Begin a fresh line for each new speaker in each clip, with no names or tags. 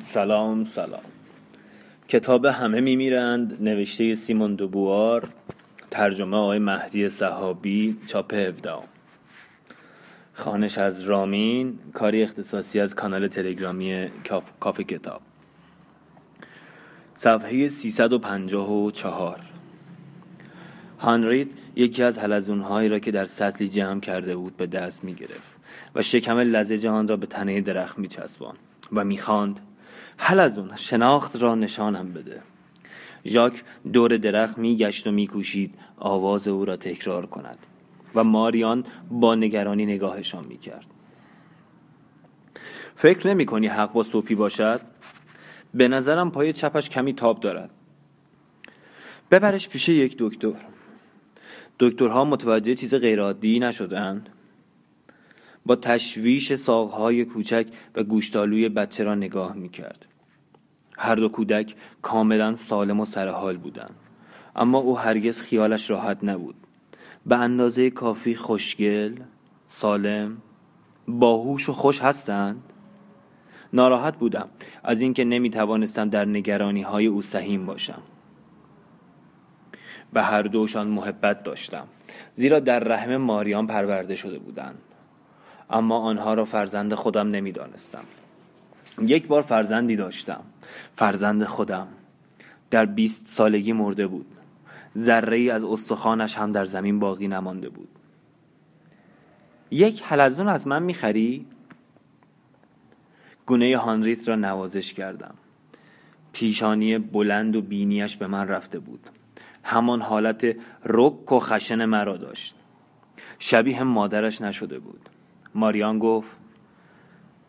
سلام سلام. کتاب همه میمیرند نوشته سیمون دوبوار ترجمه آقای مهدی صحابی چاپ 17 خانش از رامین کاری اختصاصی از کانال تلگرامی کافه کتاب. صفحه 354 هانریت یکی از حلزونهایی را که در سطلی جمع کرده بود به دست می گرفت و شکم لزج آن را به تنه درخت می چسبان و می حلزون شناخت را نشانم بده. ژاک دور درخت می گشت و می کوشید آواز او را تکرار کند و ماریان با نگرانی نگاهشان می کرد فکر نمی کنی حق با صوفی باشد؟ به نظرم پای چپش کمی تاب دارد. ببرش پیش یک دکتر. دکترها متوجه چیز غیرعادی نشدند با تشویش ساقهای کوچک و گوشتالوی بچه را نگاه می کرد. هر دو کودک کاملا سالم و سرحال بودند. اما او هرگز خیالش راحت نبود. به اندازه کافی خوشگل سالم باهوش و خوش هستند؟ ناراحت بودم. از اینکه نمی توانستم در نگرانی های او سهیم باشم. به هر دوشان محبت داشتم. زیرا در رحم ماریان پرورده شده بودند. اما آنها را فرزند خودم نمی‌دانستم. یک بار فرزندی داشتم. فرزند خودم. در بیست سالگی مرده بود. ذره ای از استخوانش هم در زمین باقی نمانده بود. یک حلزون از من می‌خری؟ گونه هانریت را نوازش کردم. پیشانی بلند و بینیش به من رفته بود. همان حالت رک و خشن مرا داشت. شبیه مادرش نشده بود. ماریان گفت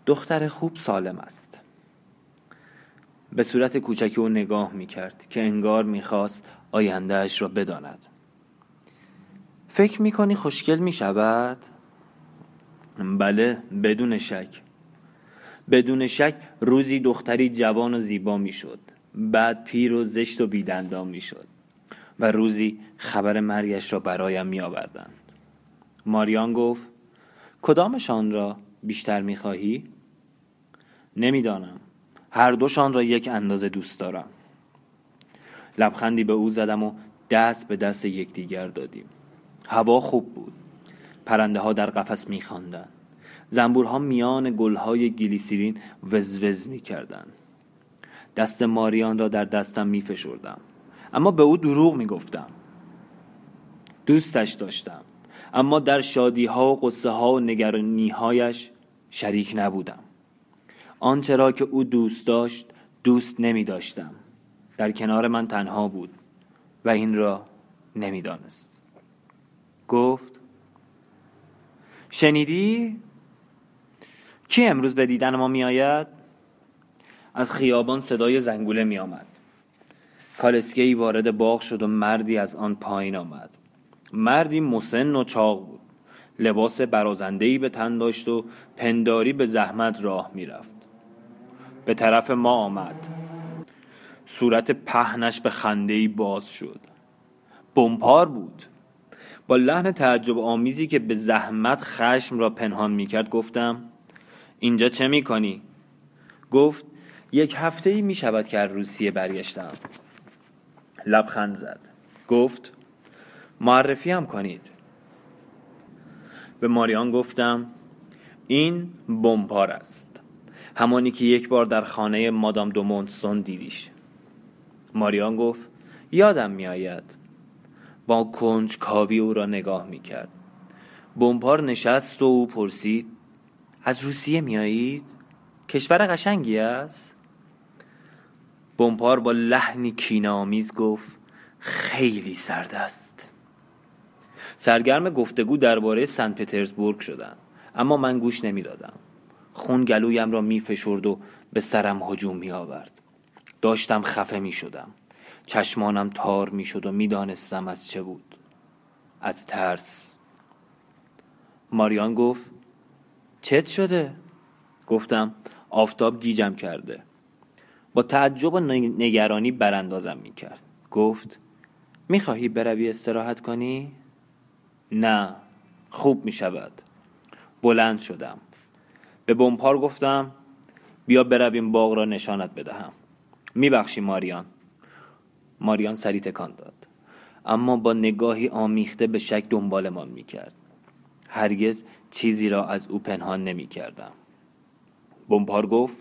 دختر خوب سالم است. به صورت کوچکی او نگاه می کرد که انگار می‌خواست آیندهش را بداند. فکر می کنی خوشگل می شود؟ بله بدون شک. بدون شک روزی دختری جوان و زیبا می شد بعد پیر و زشت و بیدندام می شد و روزی خبر مرگش را برایم می آوردند ماریان گفت کدامشان را بیشتر می خواهی؟ نمی‌دانم. هر دوشان را یک اندازه دوست دارم. لبخندی به او زدم و دست به دست یکدیگر دادیم. هوا خوب بود. پرنده ها در قفس میخواندند. زنبورها میان گلهای گلیسیرین وزوز می‌کردند. دست ماریان را در دستم میفشردم. اما به او دروغ می‌گفتم. دوستش داشتم. اما در شادی ها و قصه ها و نگرانی هایش شریک نبودم. آنچه را که او دوست داشت دوست نمی داشتم در کنار من تنها بود و این را نمی‌دانست. گفت شنیدی؟ کی امروز به دیدن ما می آید؟ از خیابان صدای زنگوله می آمد کالسکه وارد باغ شد و مردی از آن پایین آمد. مردی مسن و چاق بود. لباس برازندهی به تن داشت و پنداری به زحمت راه می‌رفت. به طرف ما آمد. صورت پهنش به خندهی باز شد. بمپار بود. با لحن تعجب آمیزی که به زحمت خشم را پنهان می‌کرد گفتم اینجا چه می‌کنی؟ گفت یک هفته ای می شود که روسیه برگشتم. لبخند زد. گفت معرفی هم کنید. به ماریان گفتم این بمپار است. همانی که یک بار در خانه مادام دو مونسون دیدیش. ماریان گفت یادم میآید. با کنج کاوی او را نگاه می‌کرد. بمپار نشست و او پرسید از روسیه میایید کشور قشنگی است؟ بمپار با لحنی کینآمیز گفت خیلی سرد است. سرگرم گفتگو درباره سن پترزبورگ شدند اما من گوش نمی‌دادم. خون گلویم را می فشرد و به سرم هجوم می آورد داشتم خفه می شدم چشمانم تار می شد و می دانستم از چه بود. از ترس. ماریان گفت چت شده؟ گفتم آفتاب گیجم کرده. با تعجب و نگرانی براندازم می کرد گفت می‌خواهی بروی استراحت کنی؟ نه خوب می شود بلند شدم. به بمپار گفتم بیا برویم باغ را نشانت بدهم. میبخشی ماریان. ماریان سری تکان داد. اما با نگاهی آمیخته به شک دنبالمان می‌کرد. هرگز چیزی را از او پنهان نمی‌کردم. بمپار گفت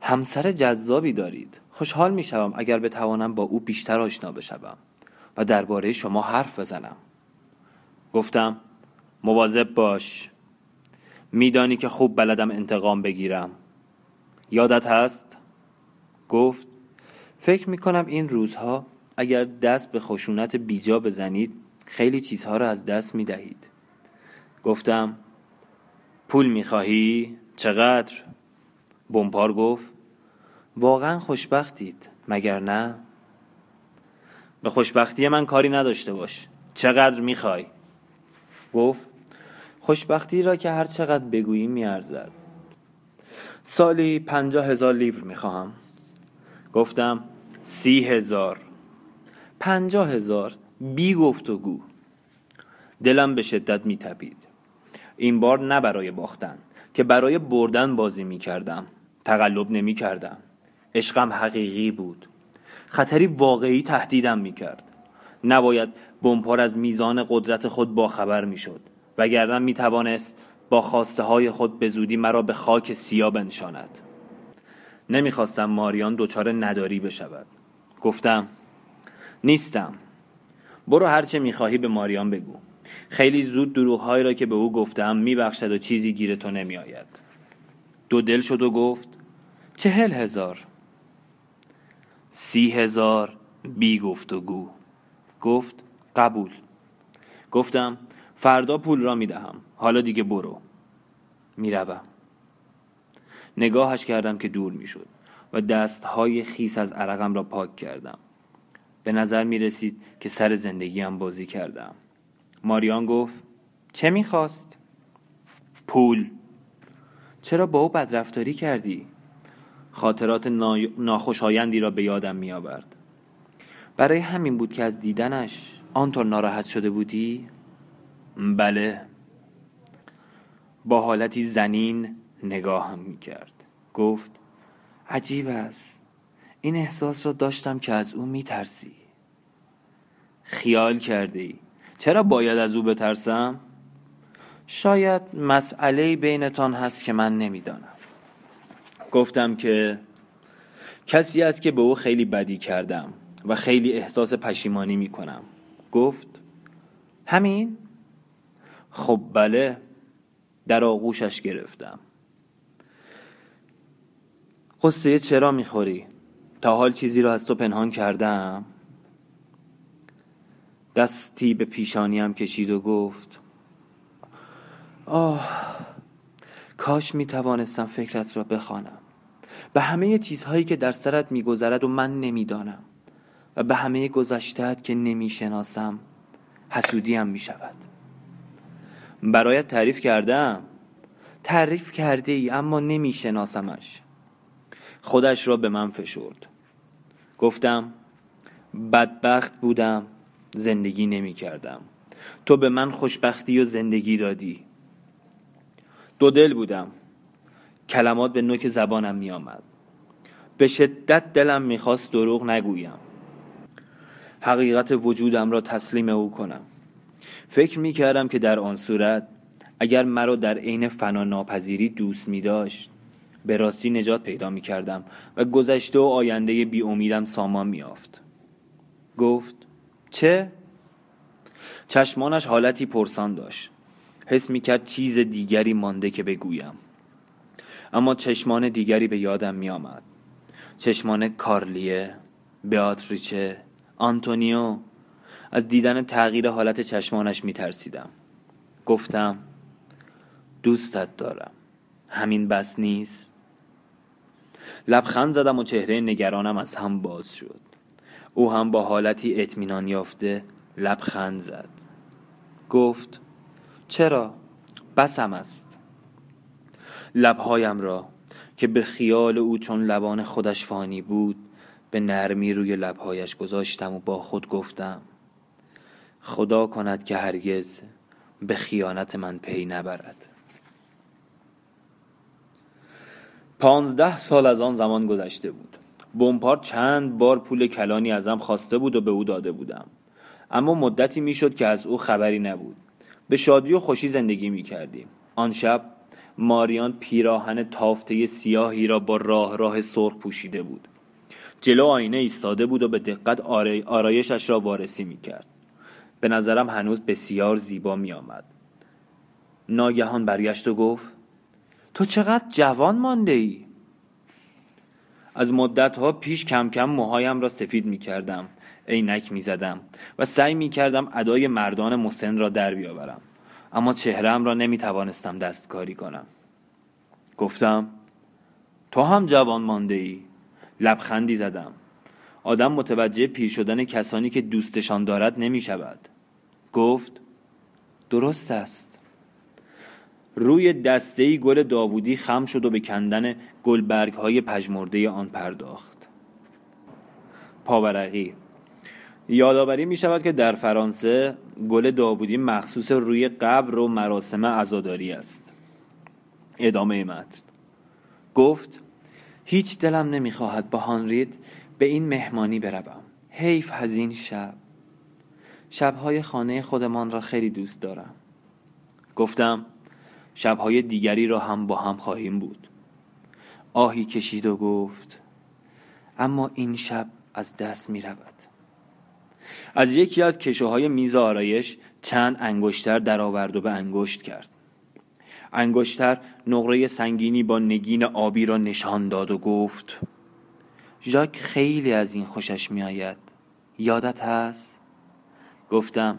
همسر جذابی دارید. خوشحال می‌شوم اگر بتوانم با او بیشتر آشنا بشوم و درباره شما حرف بزنم. گفتم مواظب باش میدانی که خوب بلدم انتقام بگیرم یادت هست گفت فکر می‌کنم این روزها اگر دست به خشونت بیجا بزنید خیلی چیزها را از دست می‌دهید گفتم پول می‌خواهی؟ چقدر؟ بمپار گفت واقعا خوشبختید مگر نه؟ به خوشبختی من کاری نداشته باش چقدر می‌خوای؟ گفت خوشبختی را که هر چقدر بگویی میارزد. سالی پنجاه هزار لیور می‌خواهم. گفتم سی هزار. پنجاه هزار بی گفت و گو. دلم به شدت میتپید. این بار نه برای باختن که برای بردن بازی می‌کردم. تقلب نمی‌کردم. عشقم حقیقی بود. خطری واقعی تهدیدم می‌کرد. نباید بمپار از میزان قدرت خود باخبر می‌شد وگرنه می‌توانست با خواسته های خود به زودی مرا به خاک سیا بنشاند. نمی‌خواستم ماریان دچار نداری بشود. گفتم نیستم. برو هرچه می‌خواهی به ماریان بگو. خیلی زود دروغهایی را که به او گفتم میبخشد و چیزی گیر تو نمیآید. دو دل شد و گفت چهل هزار. سی هزار بی گفت و گو گفت قبول. گفتم فردا پول را می‌دهم. حالا دیگه برو. می‌روم. نگاهش کردم که دور می‌شد و دستهای خیس از عرقم را پاک کردم. به نظر می رسید که سر زندگیم بازی کردم. ماریان گفت چه می‌خواست؟ پول. چرا با او بدرفتاری کردی؟ خاطرات ناخوشایندی را به یادم می آورد برای همین بود که از دیدنش آنطور ناراحت شده بودی؟ بله. با حالتی زنین نگاهم می کرد گفت عجیب است. این احساس را داشتم که از او می ترسی خیال کرده چرا باید از او بترسم؟ شاید مسئله بینتان هست که من نمی‌دانم. گفتم که کسی است که به او خیلی بدی کردم و خیلی احساس پشیمانی می کنم گفت همین؟ خب بله در آغوشش گرفتم قصه چرا می‌خوری؟ تا حال چیزی را از تو پنهان کردم؟ دستی به پیشانیم کشید و گفت آه کاش می توانستم فکرت را بخوانم به همه چیزهایی که در سرت میگذرد و من نمی‌دانم و به همه گذشتهت که نمی‌شناسم حسودیم می شود برایت تعریف کردم؟ تعریف کرده ای اما نمیشناسمش. خودش را به من فشرد. گفتم بدبخت بودم زندگی نمی کردم تو به من خوشبختی و زندگی دادی. دو دل بودم. کلمات به نوک زبانم می آمد به شدت دلم می‌خواست دروغ نگویم. حقیقت وجودم را تسلیم او کنم فکر می کردم که در آن صورت اگر مرا در عین فنا ناپذیری دوست می داشت به راستی نجات پیدا می کردم و گذشته و آینده بی امیدم سامان می آفت. گفت چه؟ چشمانش حالتی پرسان داشت حس می کرد چیز دیگری مانده که بگویم اما چشمان دیگری به یادم می آمد چشمان کارلیه بیاتریچه آنتونیو از دیدن تغییر حالت چشمانش می ترسیدم گفتم دوستت دارم. همین بس نیست؟ لبخند زدم و چهره نگرانم از هم باز شد. او هم با حالتی اطمینان یافته لبخند زد. گفت چرا؟ بسم است. لبهایم را که به خیال او چون لبان خودش فانی بود به نرمی روی لبهایش گذاشتم و با خود گفتم خدا کند که هرگز به خیانت من پی نبرد. پانزده سال از آن زمان گذشته بود. بومپار چند بار پول کلانی ازم خواسته بود و به او داده بودم. اما مدتی می‌شد که از او خبری نبود. به شادی و خوشی زندگی می کردیم آن شب ماریان پیراهن تافته سیاهی را با راه راه سرخ پوشیده بود. جلو آینه ایستاده بود و به دقت آرایشش را وارسی می کرد به نظرم هنوز بسیار زیبا می آمد ناگهان برگشت و گفت تو چقدر جوان مانده ای؟ از مدت ها پیش کم کم موهایم را سفید می کردم عینک می زدم و سعی می کردم ادای مردان مسن را در بیاورم. اما چهرم را نمی توانستم دستکاری کنم. گفتم تو هم جوان مانده ای لبخندی زدم. آدم متوجه پیر شدن کسانی که دوستشان دارد نمی شود گفت درست است. روی دسته گل داوودی خم شد و به کندن گلبرگ های پژمرده آن پرداخت. پاورقی. یادآوری می شود که در فرانسه گل داوودی مخصوص روی قبر و مراسم عزاداری است. ادامه متن. گفت هیچ دلم نمی‌خواهد با هانرید به این مهمانی بروم. حیف هزین شب. شبهای خانه خودمان را خیلی دوست دارم. گفتم شبهای دیگری را هم با هم خواهیم بود. آهی کشید و گفت اما این شب از دست می رود از یکی از کشوهای میز آرایش چند انگشتر درآورد و به انگشت کرد. انگشتر نقره سنگینی با نگین آبی را نشان داد و گفت ژاک خیلی از این خوشش میآید. یادت هست؟ گفتم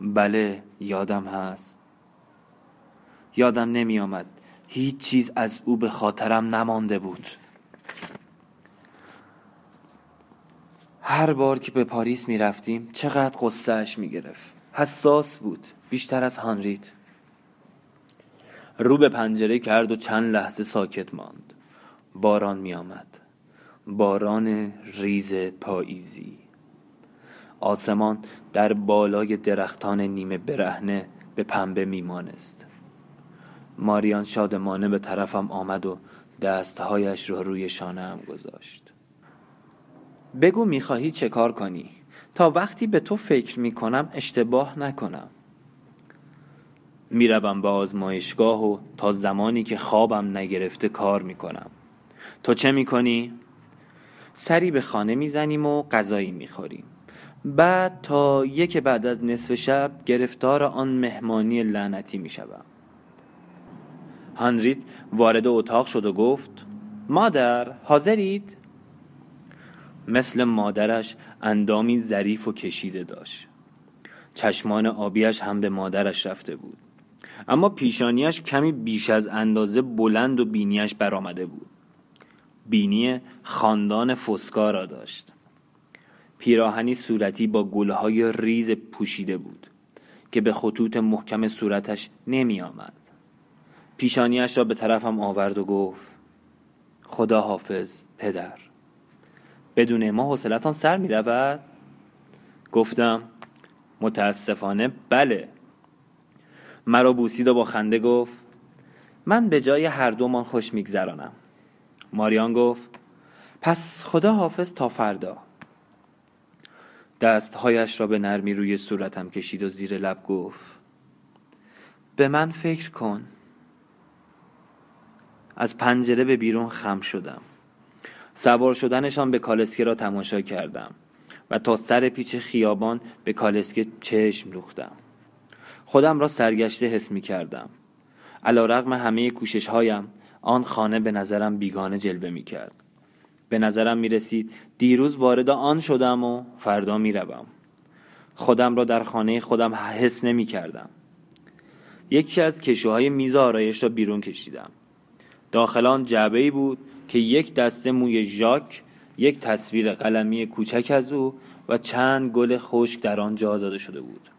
بله یادم هست. یادم نمی آمد هیچ چیز از او به خاطرم نمانده بود. هر بار که به پاریس می رفتیم چقدر قصهش می گرفت حساس بود. بیشتر از هانریت. رو به پنجره کرد و چند لحظه ساکت ماند. باران می آمد باران ریز پاییزی. آسمان در بالای درختان نیمه برهنه به پنبه میمانست. ماریان شادمانه به طرفم آمد و دستهایش را روی شانه هم گذاشت. بگو می‌خواهی چه کار کنی؟ تا وقتی به تو فکر می‌کنم اشتباه نکنم. می‌روم به آزمایشگاه و تا زمانی که خوابم نگرفته کار می‌کنم. تو چه می‌کنی؟ سری به خانه می‌زنیم و غذایی می‌خوریم. بعد تا یک بعد از نصف شب گرفتار آن مهمانی لعنتی می‌شوم. هانریت وارد اتاق شد و گفت مادر حاضرید؟ مثل مادرش اندامی ظریف و کشیده داشت. چشمان آبیش هم به مادرش رفته بود. اما پیشانیش کمی بیش از اندازه بلند و بینیش برآمده بود. بینی خاندان فسکا را داشت. پیراهنی صورتی با گلهای ریز پوشیده بود که به خطوط محکم صورتش نمی آمد پیشانیش را به طرفم آورد و گفت خدا حافظ پدر بدون ما حوصلتان سر می رود؟ گفتم متاسفانه بله. مرا بوسید و با خنده گفت من به جای هر دومان خوش میگذرانم. ماریان گفت پس خدا حافظ تا فردا. دستهایش را به نرمی روی صورتم کشید و زیر لب گفت به من فکر کن. از پنجره به بیرون خم شدم. سوار شدنشان به کالسکه را تماشا کردم و تا سر پیچ خیابان به کالسکه چشم دوختم. خودم را سرگشته حس می کردم. علا رقم همه کوشش هایم آن خانه به نظرم بیگانه جلوه می کرد. به نظرم می رسید دیروز وارد آن شدم و فردا می روم. خودم را در خانه خودم حس نمی کردم. یکی از کشوهای میز آرایش را بیرون کشیدم. داخل آن جعبه بود که یک دسته موی ژاک یک تصویر قلمی کوچک از او و چند گل خشک در آن جا داده شده بود.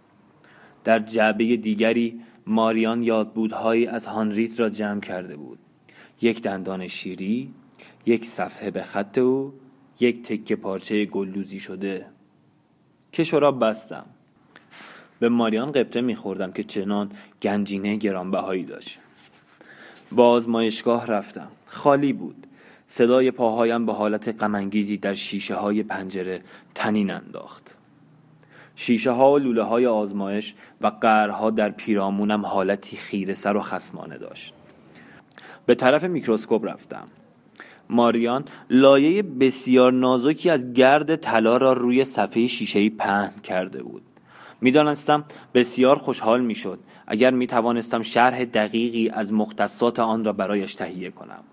در جعبه دیگری ماریان یادبودهایی از هانریت را جمع کرده بود. یک دندان شیری یک صفحه به خط او یک تکه پارچه گلدوزی شده. کشو را بستم. به ماریان قبطه میخوردم که چنان گنجینه گرانبهایی داشت. با آزمایشگاه رفتم. خالی بود. صدای پاهایم به حالت غمانگیزی در شیشه های پنجره تنین انداخت. شیشه ها و لوله های آزمایش و قرها در پیرامونم حالتی خیره سر و خسمانه داشت. به طرف میکروسکوپ رفتم. ماریان لایه بسیار نازکی از گرد طلا را روی صفحه شیشهای پهن کرده بود. می‌دانستم بسیار خوشحال می‌شد اگر می توانستم شرح دقیقی از مختصات آن را برایش تهیه کنم.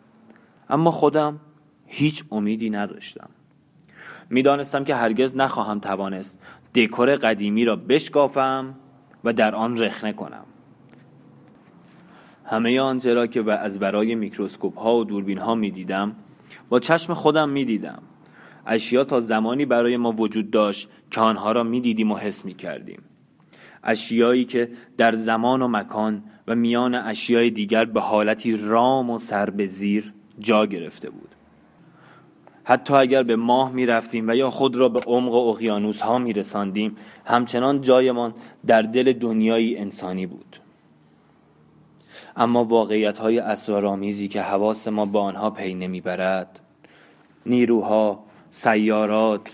اما خودم هیچ امیدی نداشتم. می‌دانستم که هرگز نخواهم توانست دکور قدیمی را بشکافم و در آن رخنه کنم. همه آنچه را که از برای میکروسکوپ ها و دوربین ها می دیدم با چشم خودم می دیدم اشیا تا زمانی برای ما وجود داشت که آنها را می دیدیم و حس می کردیم اشیایی که در زمان و مکان و میان اشیای دیگر به حالتی رام و سر به زیر جا گرفته بود. حتی اگر به ماه می رفتیم و یا خود را به عمق اقیانوس ها می رساندیم همچنان جایمان در دل دنیایی انسانی بود. اما واقعیت های اسرارآمیزی که حواس ما با آنها پی نمی‌برد نیروها سیارات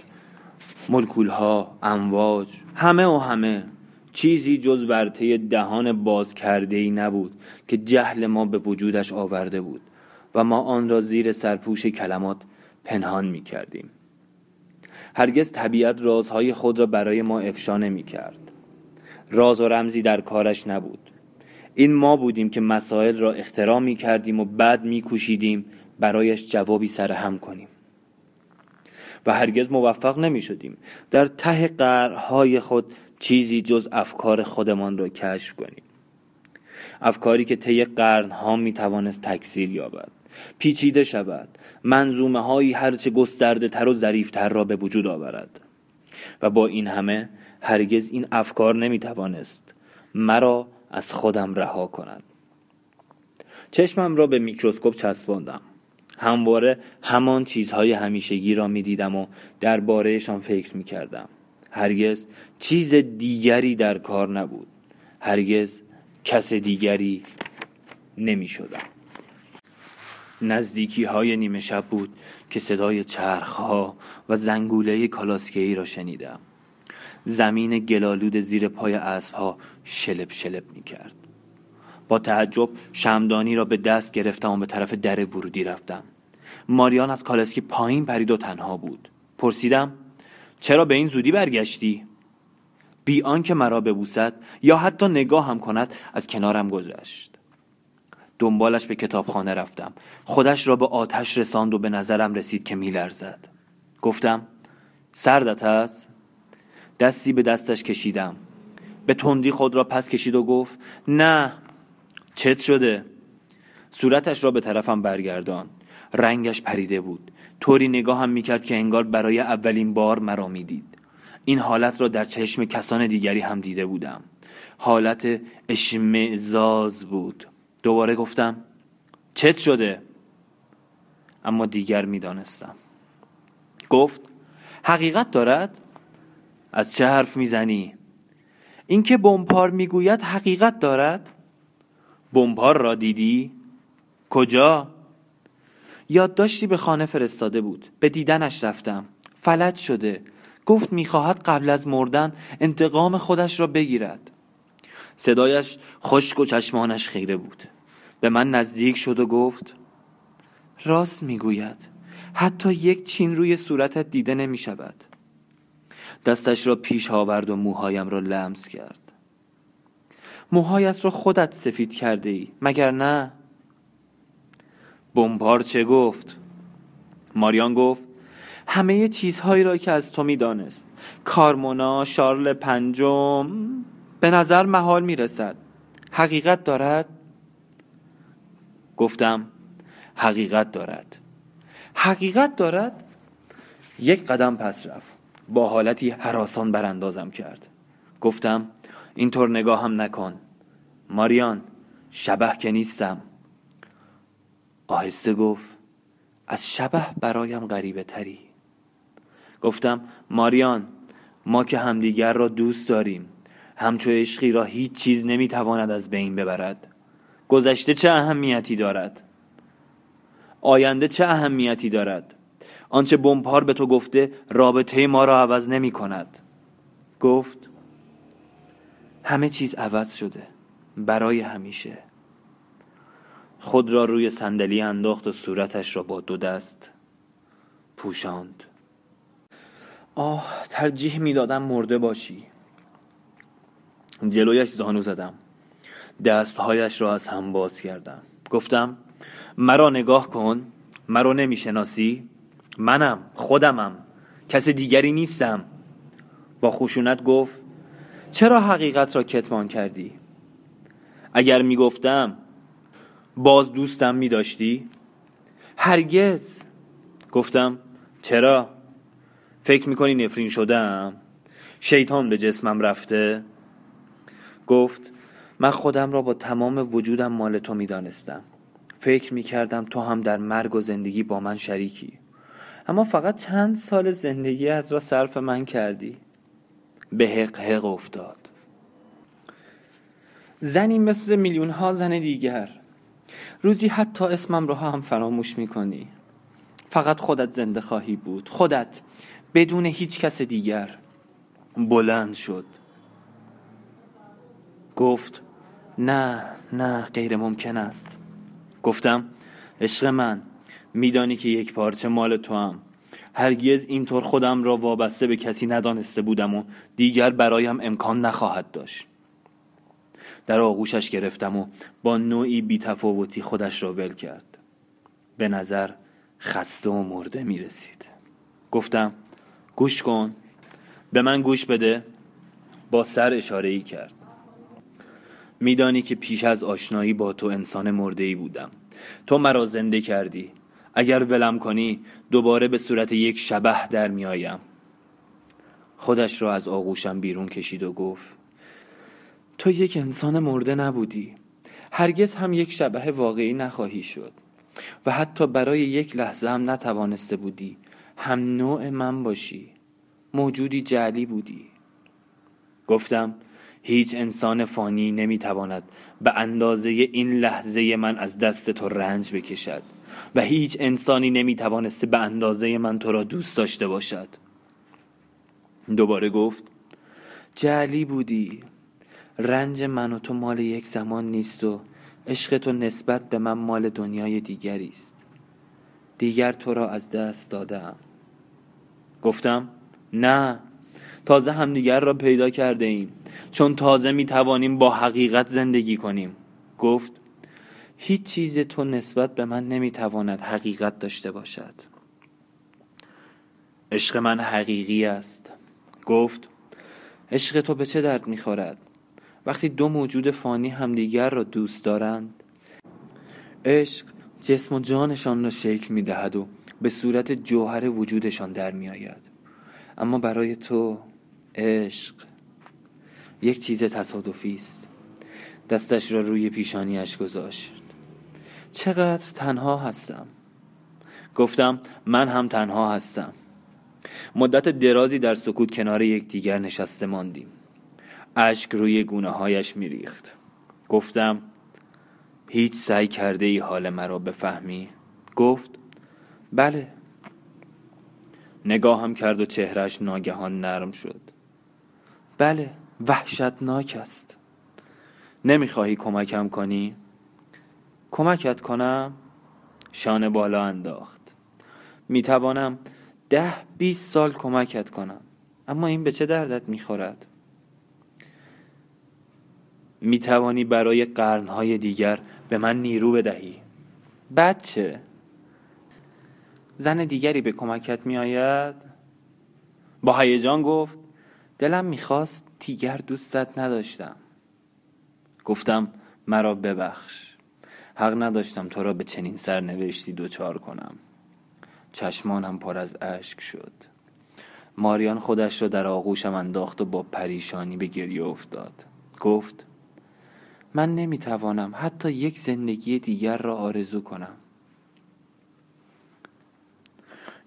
ملکولها امواج همه و همه چیزی جز ورطه دهان باز کرده ای نبود که جهل ما به وجودش آورده بود و ما آن را زیر سرپوش کلمات پنهان می کردیم هرگز طبیعت رازهای خود را برای ما افشا نمی کرد راز و رمزی در کارش نبود. این ما بودیم که مسائل را اختراع می کردیم و بعد می کوشیدیم برایش جوابی سرهم کنیم. و هرگز موفق نمی شدیم در ته قرهای خود چیزی جز افکار خودمان را کشف کنیم. افکاری که طی قرنها می توانست تکثیر یابد. پیچیده شود. منظومه هایی هرچه گسترده تر و ظریفتر را به وجود آورد. و با این همه هرگز این افکار نمی توانست مرا از خودم رها کند. چشمم را به میکروسکوپ چسباندم. همواره همان چیزهای همیشگی را می دیدم و دربارهشان فکر می کردم هرگز چیز دیگری در کار نبود. هرگز کس دیگری نمی شدم نزدیکی های نیمه شب بود که صدای چرخها و زنگوله کالاسکهی را شنیدم. زمین گلالود زیر پای اسبها شلب شلب می کرد با تعجب شمدانی را به دست گرفتم و به طرف در ورودی رفتم. ماریان از کالسکی پایین پرید و تنها بود. پرسیدم چرا به این زودی برگشتی؟ بی آنکه مرا ببوسد یا حتی نگاه هم کند از کنارم گذشت. دنبالش به کتابخانه رفتم. خودش را به آتش رساند و به نظرم رسید که میلرزد. گفتم سردت است دستی به دستش کشیدم. به تندی خود را پس کشید و گفت نه چت شده. صورتش را به طرفم برگردان رنگش پریده بود. طوری نگاه هم می‌کرد که انگار برای اولین بار مرا می‌دید. این حالت را در چشم کسان دیگری هم دیده بودم. حالت اشمعزاز بود. دوباره گفتم چت شده. اما دیگر می‌دانستم. گفت حقیقت دارد؟ از چه حرف می‌زنی؟ اینکه بمپار می‌گوید حقیقت دارد؟ بمپار را دیدی؟ کجا؟ یادداشتی به خانه فرستاده بود. به دیدنش رفتم. فلج شده. گفت می‌خواهد قبل از مردن انتقام خودش را بگیرد. صدایش خشک و چشمانش خیره بود. به من نزدیک شد و گفت راست می‌گوید. حتی یک چین روی صورتت دیده نمی شود دستش را پیش آورد و موهایم را لمس کرد. موهایت را خودت سفید کرده ای مگر نه؟ بمبار چه گفت. ماریان گفت همه چیزهایی را که از تو می‌دانست. کارمونا شارل پنجم به نظر محال می‌رسد. حقیقت دارد؟ گفتم حقیقت دارد. حقیقت دارد؟ یک قدم پس رفت. با حالتی حراسان براندازم کرد. گفتم اینطور نگاه هم نکن. ماریان شبه که نیستم. آهسته گفت از شبه برایم غریبه تری. گفتم ماریان ما که همدیگر را دوست داریم. همچو عشقی را هیچ چیز نمی‌تواند از بین ببرد. گذشته چه اهمیتی دارد؟ آینده چه اهمیتی دارد؟ آنچه بمپار به تو گفته رابطه ما را عوض نمی کند. گفت همه چیز عوض شده برای همیشه. خود را روی صندلی انداخت و صورتش را با دو دست پوشاند. آه ترجیح می‌دادم مرده باشی. جلویش زانو زدم. دستهایش را از هم باز کردم. گفتم مرا نگاه کن مرا نمی‌شناسی. منم خودمم کس دیگری نیستم. با خشونت گفت چرا حقیقت را کتمان کردی؟ اگر می‌گفتم باز دوستم میداشتی؟ هرگز. گفتم چرا؟ فکر می‌کنی نفرین شدم؟ شیطان به جسمم رفته؟ گفت من خودم را با تمام وجودم مال تو می‌دانستم. فکر می‌کردم تو هم در مرگ و زندگی با من شریکی. اما فقط چند سال زندگیت را صرف من کردی. به حق حق افتاد. زنی مثل میلیون ها زن دیگر. روزی حتی اسمم را هم فراموش می‌کنی. فقط خودت زنده خواهی بود. خودت بدون هیچ کس دیگر. بلند شد. گفت نه نه غیر ممکن است. گفتم عشق من میدانی که یک پارچه مال تو هم هرگز اینطور خودم را وابسته به کسی ندانسته بودم و دیگر برایم امکان نخواهد داشت. در آغوشش گرفتم و با نوعی بیتفاوتی خودش را ول کرد. به نظر خسته و مرده می رسید گفتم گوش کن به من گوش بده. با سر اشاره ای کرد. میدانی که پیش از آشنایی با تو انسان مرده ای بودم. تو مرا زنده کردی. اگر ولم کنی دوباره به صورت یک شبه در میآیم خودش را از آغوشم بیرون کشید و گفت تو یک انسان مرده نبودی. هرگز هم یک شبه واقعی نخواهی شد. و حتی برای یک لحظه هم نتوانسته بودی. هم نوع من باشی. موجودی جعلی بودی. گفتم هیچ انسان فانی نمی‌تواند به اندازه این لحظه من از دست تو رنج بکشد و هیچ انسانی نمی‌توانسته به اندازه من تو را دوست داشته باشد. دوباره گفت جعلی بودی. رنج من و تو مال یک زمان نیست و عشق تو نسبت به من مال دنیای دیگری است. دیگر تو را از دست دادم. گفتم نه. تازه همدیگر را پیدا کرده ایم. چون تازه می توانیم با حقیقت زندگی کنیم. گفت هیچ چیز تو نسبت به من نمی تواند حقیقت داشته باشد. عشق من حقیقی است. گفت عشق تو به چه درد می خورد؟ وقتی دو موجود فانی همدیگر را دوست دارند عشق جسم و جانشان را شکل می دهد و به صورت جوهر وجودشان در می آید. اما برای تو عشق. یک چیز تصادفی است. دستش را روی پیشانیش گذاشت. چقدر تنها هستم؟ گفتم من هم تنها هستم. مدت درازی در سکوت کنار یکدیگر نشسته ماندیم. اشک روی گونه هایش میریخت. گفتم هیچ سعی کرده ای حال مرا بفهمی؟ گفت بله. نگاهم کرد و چهرش ناگهان نرم شد. بله وحشتناک است نمی‌خواهی کمکم کنی؟ کمکت کنم؟ شانه بالا انداخت می‌توانم ده بیست سال کمکت کنم اما این به چه دردت می‌خورد؟ می‌توانی برای قرنهای دیگر به من نیرو بدهی بچه زن دیگری به کمکت میآید با هیجان گفت دلم می‌خواست دیگر دوستت نداشتم. گفتم مرا ببخش. حق نداشتم تو را به چنین سرنوشتی دوچار کنم. چشمانم پر از اشک شد. ماریان خودش را در آغوشم انداخت و با پریشانی به گریه افتاد. گفت من نمی‌توانم حتی یک زندگی دیگر را آرزو کنم.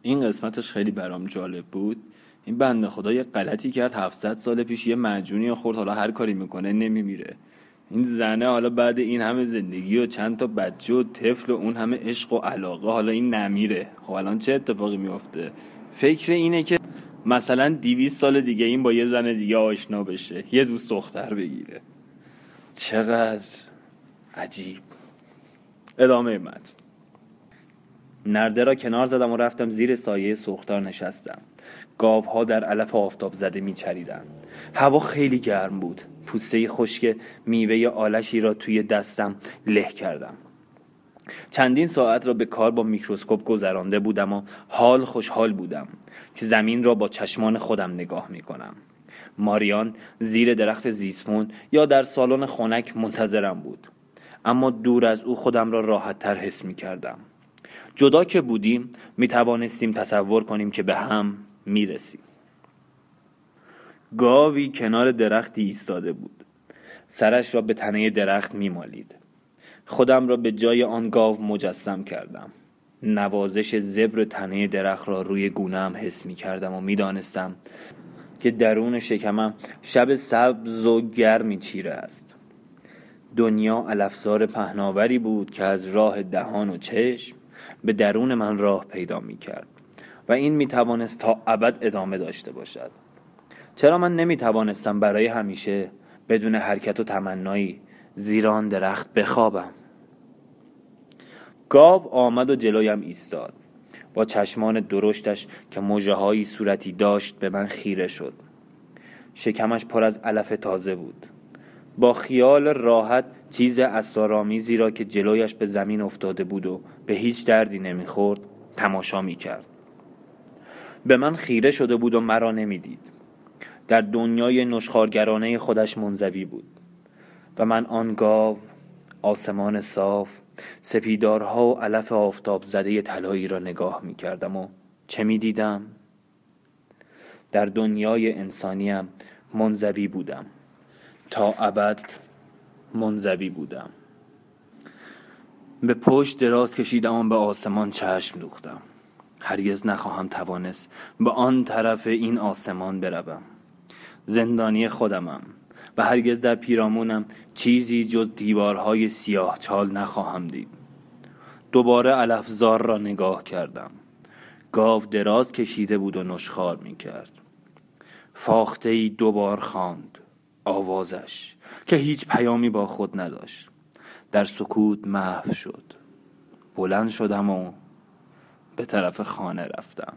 این قسمتش خیلی برام جالب بود. این بنده خدا یه غلطی کرد 700 سال پیش یه مجونی خورد حالا هر کاری می‌کنه نمیمیره. این زنه حالا بعد این همه زندگی و چند تا بچه و طفل و اون همه عشق و علاقه حالا این نمیره. خب الان چه اتفاقی میافته؟ فکر اینه که مثلا دیویس سال دیگه این با یه زن دیگه آشنا بشه یه دوست دختر بگیره. چقدر عجیب. ادامه متن. نرده را کنار زدم و رفتم زیر سایه سوختار نشستم. گاوها در علف آفتاب زده میچریدند. هوا خیلی گرم بود. پوسته خشک میوه آلشی را توی دستم له کردم. چندین ساعت را به کار با میکروسکوپ گذرانده بودم و حال خوشحال بودم که زمین را با چشمان خودم نگاه می کنم ماریان زیر درخت زیسفون یا در سالن خنک منتظرم بود. اما دور از او خودم را راحت تر حس می کردم جدا که بودیم می توانستیم تصور کنیم که به هم می رسیم گاوی کنار درختی ایستاده بود. سرش را به تنه درخت می مالید. خودم را به جای آن گاو مجسم کردم. نوازش زبر تنه درخت را روی گونم حس می کردم و می دانستم که درون شکمم شب سبز و گرمی چیره است. دنیا علفزار پهناوری بود که از راه دهان و چشم به درون من راه پیدا می کرد و این می توانست تا ابد ادامه داشته باشد. چرا من نمی توانستم برای همیشه بدون حرکت و تمنایی زیر آن درخت بخوابم؟ گاو آمد و جلویم ایستاد. با چشمان درشتش که موجه صورتی داشت به من خیره شد. شکمش پر از علف تازه بود. با خیال راحت چیز اسرارآمیزی را که جلویش به زمین افتاده بود و به هیچ دردی نمی‌خورد تماشا می کرد به من خیره شده بود و مرا نمی‌دید. در دنیای نشخارگرانه خودش منزوی بود و من آن گاو آسمان صاف سپیدارها و علف آفتاب زده طلایی را نگاه می کردم و چه می دیدم؟ در دنیای انسانیم منزوی بودم. تا ابد منزوی بودم. به پشت دراز کشیدم و به آسمان چشم دوختم. هرگز نخواهم توانست به آن طرف این آسمان بروم. زندانی خودمم و هرگز در پیرامونم چیزی جز دیوارهای سیاه چال نخواهم دید. دوباره علفزار را نگاه کردم. گاو دراز کشیده بود و نشخار می کرد فاخته ای دوبار خواند. آوازش که هیچ پیامی با خود نداشت. در سکوت محو شد. بلند شدم و به طرف خانه رفتم.